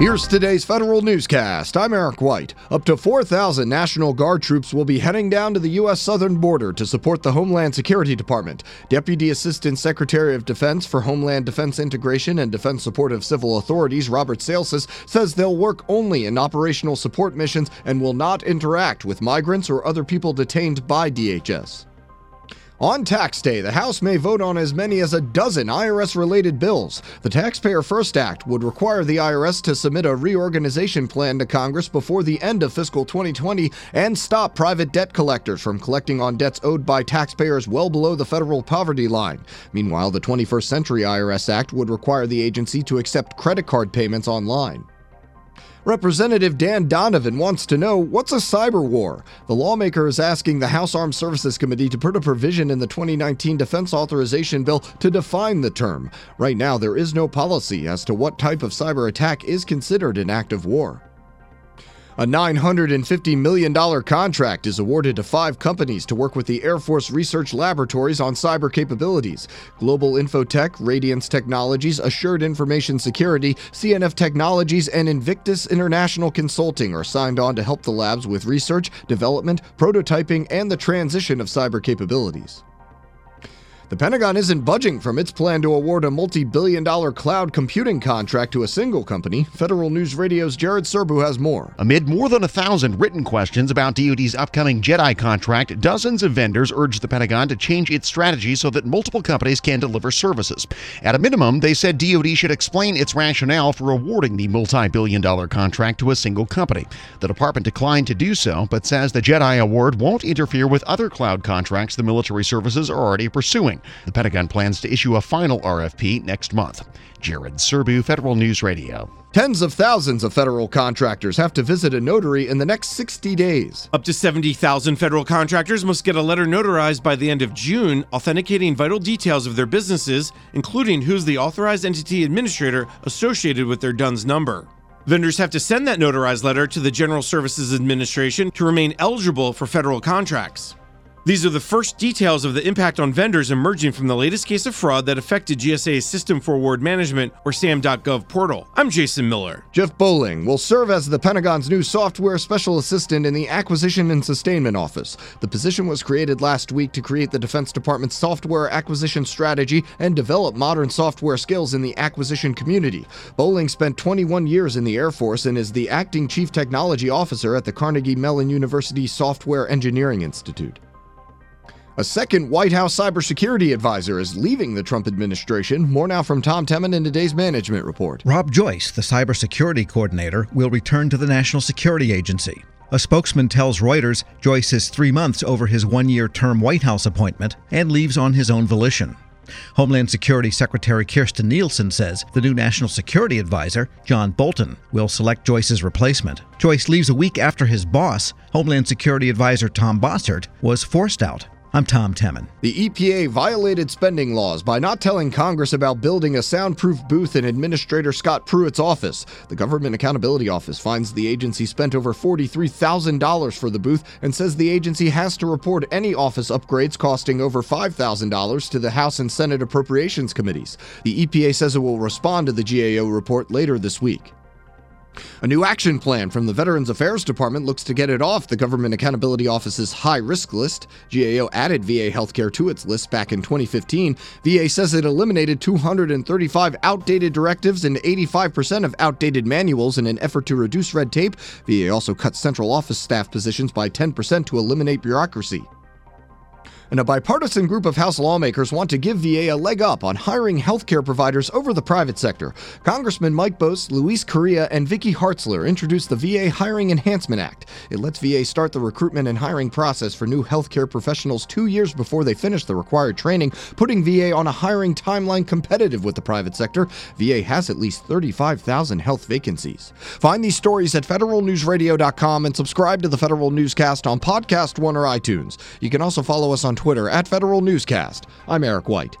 Here's today's federal newscast. I'm Eric White. Up to 4,000 National Guard troops will be heading down to the U.S. southern border to support the Homeland Security Department. Deputy Assistant Secretary of Defense for Homeland Defense Integration and Defense Support of Civil Authorities, Robert Salesses, says they'll work only in operational support missions and will not interact with migrants or other people detained by DHS. On tax day, the House may vote on as many as a dozen IRS related bills. The Taxpayer First Act would require the IRS to submit a reorganization plan to Congress before the end of fiscal 2020 and stop private debt collectors from collecting on debts owed by taxpayers well below the federal poverty line. Meanwhile, the 21st Century IRS Act would require the agency to accept credit card payments online. Representative Dan Donovan wants to know what's a cyber war? The lawmaker is asking the House Armed Services Committee to put a provision in the 2019 Defense Authorization Bill to define the term. Right now, there is no policy as to what type of cyber attack is considered an act of war. A $950 million contract is awarded to five companies to work with the Air Force Research Laboratories on cyber capabilities. Global Infotech, Radiance Technologies, Assured Information Security, CNF Technologies, and Invictus International Consulting are signed on to help the labs with research, development, prototyping, and the transition of cyber capabilities. The Pentagon isn't budging from its plan to award a multi billion dollar cloud computing contract to a single company. Federal News Radio's Jared Serbu has more. Amid more than a thousand written questions about DoD's upcoming JEDI contract, dozens of vendors urged the Pentagon to change its strategy so that multiple companies can deliver services. At a minimum, they said DoD should explain its rationale for awarding the multi billion dollar contract to a single company. The department declined to do so, but says the JEDI award won't interfere with other cloud contracts the military services are already pursuing. The Pentagon plans to issue a final RFP next month. Jared Serbu, Federal News Radio. Tens of thousands of federal contractors have to visit a notary in the next 60 days. Up to 70,000 federal contractors must get a letter notarized by the end of June, authenticating vital details of their businesses, including who's the authorized entity administrator associated with their DUNS number. Vendors have to send that notarized letter to the General Services Administration to remain eligible for federal contracts. These are the first details of the impact on vendors emerging from the latest case of fraud that affected GSA's System for Award Management, or SAM.gov portal. I'm Jason Miller. Jeff Boleng will serve as the Pentagon's new software special assistant in the Acquisition and Sustainment Office. The position was created last week to create the Defense Department's software acquisition strategy and develop modern software skills in the acquisition community. Bowling spent 21 years in the Air Force and is the acting chief technology officer at the Carnegie Mellon University Software Engineering Institute. A second White House cybersecurity advisor is leaving the Trump administration. More now from Tom Temin in today's management report. Rob Joyce, the cybersecurity coordinator, will return to the National Security Agency. A spokesman tells Reuters Joyce is three months over his one year term White House appointment and leaves on his own volition. Homeland Security Secretary Kirstjen Nielsen says the new National Security Advisor, John Bolton, will select Joyce's replacement. Joyce leaves a week after his boss, Homeland Security Advisor Tom Bossert, was forced out. I'm Tom Temin. The EPA violated spending laws by not telling Congress about building a soundproof booth in Administrator Scott Pruitt's office. The Government Accountability Office finds the agency spent over $43,000 for the booth and says the agency has to report any office upgrades costing over $5,000 to the House and Senate Appropriations Committees. The EPA says it will respond to the GAO report later this week. A new action plan from the Veterans Affairs Department looks to get it off the Government Accountability Office's high risk list. GAO added VA healthcare to its list back in 2015. VA says it eliminated 235 outdated directives and 85% of outdated manuals in an effort to reduce red tape. VA also cut central office staff positions by 10% to eliminate bureaucracy and a bipartisan group of House lawmakers want to give VA a leg up on hiring healthcare providers over the private sector. Congressman Mike Bost, Luis Correa, and Vicky Hartzler introduced the VA Hiring Enhancement Act. It lets VA start the recruitment and hiring process for new healthcare professionals two years before they finish the required training, putting VA on a hiring timeline competitive with the private sector. VA has at least 35,000 health vacancies. Find these stories at federalnewsradio.com and subscribe to the Federal Newscast on Podcast One or iTunes. You can also follow us on Twitter at Federal Newscast. I'm Eric White.